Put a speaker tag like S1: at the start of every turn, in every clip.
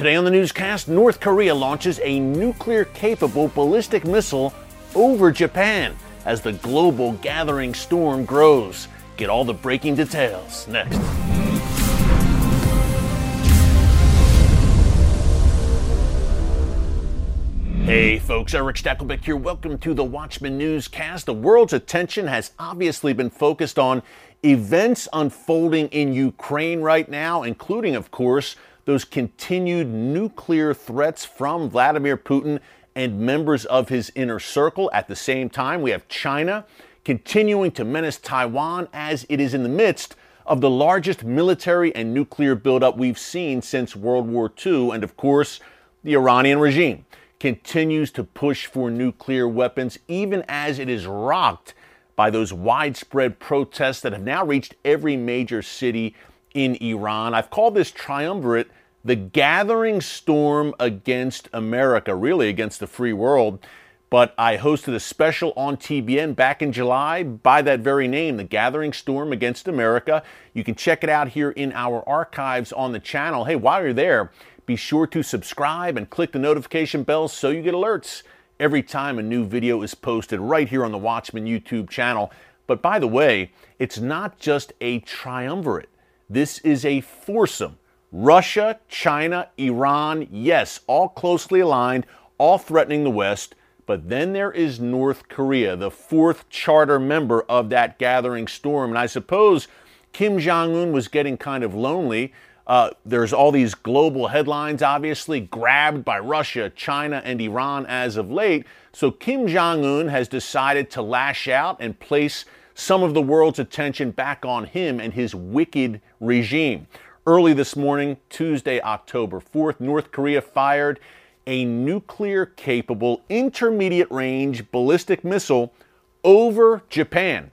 S1: Today on the newscast, North Korea launches a nuclear capable ballistic missile over Japan as the global gathering storm grows. Get all the breaking details next. Hey folks, Erick Stakelbeck here. Welcome to the Watchman Newscast. The world's attention has obviously been focused on events unfolding in Ukraine right now, including, of course, those continued nuclear threats from Vladimir Putin and members of his inner circle. At the same time, we have China continuing to menace Taiwan as it is in the midst of the largest military and nuclear buildup we've seen since World War II. And of course, the Iranian regime continues to push for nuclear weapons, even as it is rocked by those widespread protests that have now reached every major city in Iran. I've called this triumvirate the gathering storm against America, really against the free world. But I hosted a special on TBN back in July by that very name, The Gathering Storm Against America. You can check it out here in our archives on the channel. Hey, while you're there, be sure to subscribe and click the notification bell so you get alerts every time a new video is posted right here on the Watchman YouTube channel. But by the way, it's not just a triumvirate. This is a foursome Russia, China, Iran, yes, all closely aligned, all threatening the West. But then there is North Korea, the fourth charter member of that gathering storm. And I suppose Kim Jong un was getting kind of lonely. Uh, there's all these global headlines, obviously, grabbed by Russia, China, and Iran as of late. So Kim Jong un has decided to lash out and place some of the world's attention back on him and his wicked regime. Early this morning, Tuesday, October 4th, North Korea fired a nuclear capable intermediate range ballistic missile over Japan.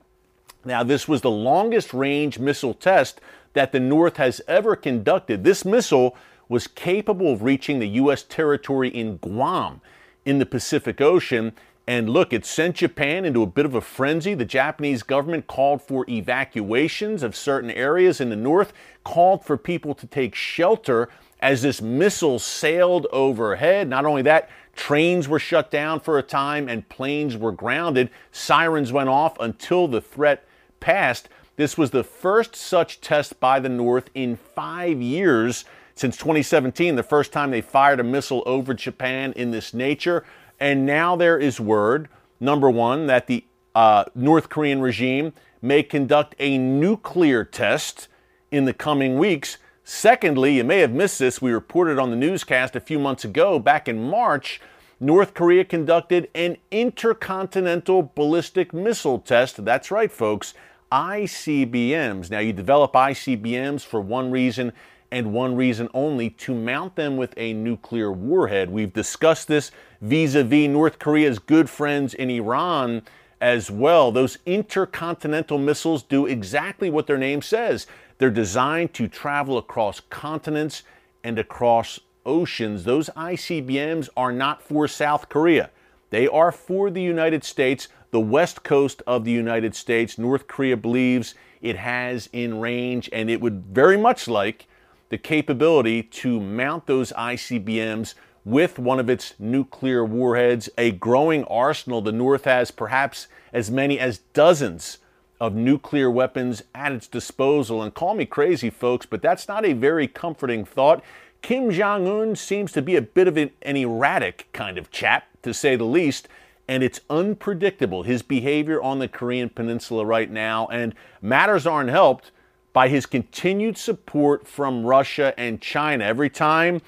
S1: Now, this was the longest range missile test that the North has ever conducted. This missile was capable of reaching the U.S. territory in Guam in the Pacific Ocean and look, it sent Japan into a bit of a frenzy. The Japanese government called for evacuations of certain areas in the north, called for people to take shelter as this missile sailed overhead. Not only that, trains were shut down for a time and planes were grounded. Sirens went off until the threat passed. This was the first such test by the North in five years since 2017, the first time they fired a missile over Japan in this nature. And now there is word, number one, that the uh, North Korean regime may conduct a nuclear test in the coming weeks. Secondly, you may have missed this. We reported on the newscast a few months ago, back in March, North Korea conducted an intercontinental ballistic missile test. That's right, folks. ICBMs. Now, you develop ICBMs for one reason and one reason only to mount them with a nuclear warhead. We've discussed this vis a vis North Korea's good friends in Iran as well. Those intercontinental missiles do exactly what their name says they're designed to travel across continents and across oceans. Those ICBMs are not for South Korea. They are for the United States, the west coast of the United States. North Korea believes it has in range, and it would very much like the capability to mount those ICBMs with one of its nuclear warheads, a growing arsenal. The North has perhaps as many as dozens of nuclear weapons at its disposal. And call me crazy, folks, but that's not a very comforting thought. Kim Jong un seems to be a bit of an, an, erratic kind of chap, to say the least, and it's unpredictable, his behavior on the Korean Peninsula right now. And matters aren't helped by his continued support from Russia and China. Every time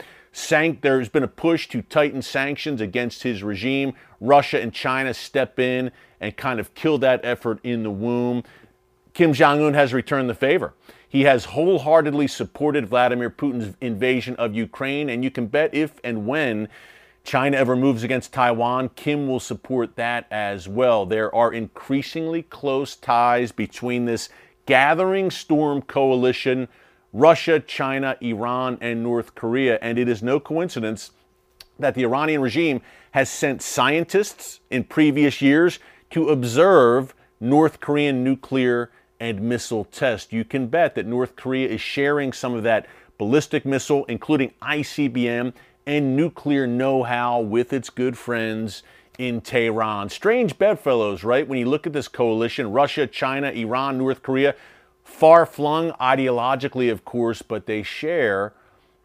S1: there's been a push to tighten sanctions against his regime, Russia and China step in and kind of kill that effort in the womb. Kim Jong un has returned the favor. He has wholeheartedly supported Vladimir Putin's invasion of Ukraine, and you can bet if and when China ever moves against Taiwan, Kim will support that as well. There are increasingly close ties between this gathering storm coalition Russia, China, Iran, and North Korea. And it is no coincidence that the Iranian regime has sent scientists in previous years to observe North Korean nuclear and missile tests. You can bet that North Korea is sharing some of that ballistic missile, including ICBM, and nuclear know how with its good friends in Tehran. Strange bedfellows, right? When you look at this coalition Russia, China, Iran, North Korea, far flung ideologically, of course, but they share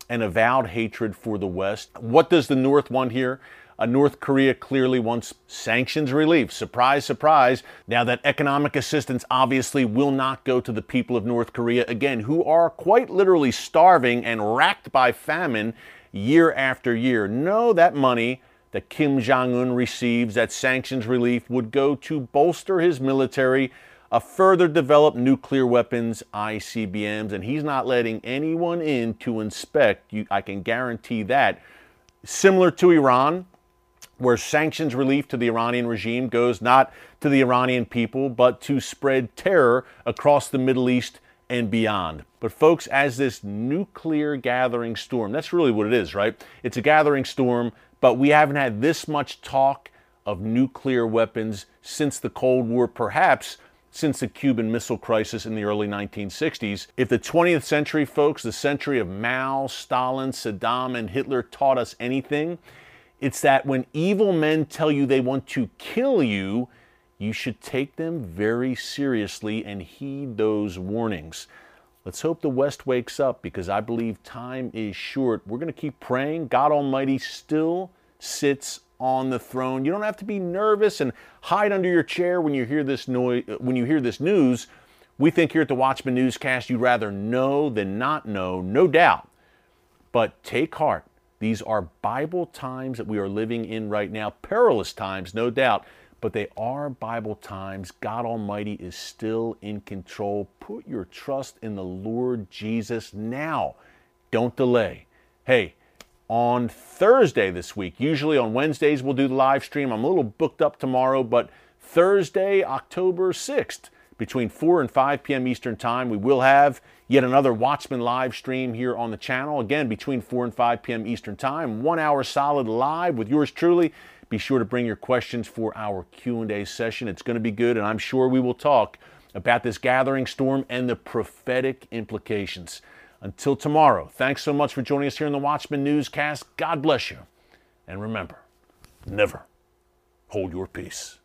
S1: an avowed hatred for the West. What does the North want here? Uh, North Korea clearly wants sanctions relief. Surprise, surprise. Now, that economic assistance obviously will not go to the people of North Korea, again, who are quite literally starving and racked by famine year after year. No, that money that Kim Jong un receives, that sanctions relief, would go to bolster his military, a further develop nuclear weapons, ICBMs, and he's not letting anyone in to inspect. You, I can guarantee that. Similar to Iran, where sanctions relief to the Iranian regime goes not to the Iranian people, but to spread terror across the Middle East and beyond. But, folks, as this nuclear gathering storm, that's really what it is, right? It's a gathering storm, but we haven't had this much talk of nuclear weapons since the Cold War, perhaps since the Cuban Missile Crisis in the early 1960s. If the 20th century, folks, the century of Mao, Stalin, Saddam, and Hitler taught us anything, it's that when evil men tell you they want to kill you, you should take them very seriously and heed those warnings. Let's hope the West wakes up because I believe time is short. We're going to keep praying. God Almighty still sits on the throne. You don't have to be nervous and hide under your chair when you hear this noise when you hear this news. We think here at the Watchman Newscast you'd rather know than not know, no doubt. But take heart. These are Bible times that we are living in right now, perilous times, no doubt, but they are Bible times. God Almighty is still in control. Put your trust in the Lord Jesus now. Don't delay. Hey, on Thursday this week, usually on Wednesdays we'll do the live stream. I'm a little booked up tomorrow, but Thursday, October 6th, between 4 and 5 p.m. Eastern Time. We will have yet another Watchman live stream here on the channel. Again, between 4 and 5 p.m. Eastern Time. One hour solid live with yours truly. Be sure to bring your questions for our Q&A session. It's going to be good, and I'm sure we will talk about this gathering storm and the prophetic implications. Until tomorrow, thanks so much for joining us here in the Watchman Newscast. God bless you. And remember, never hold your peace.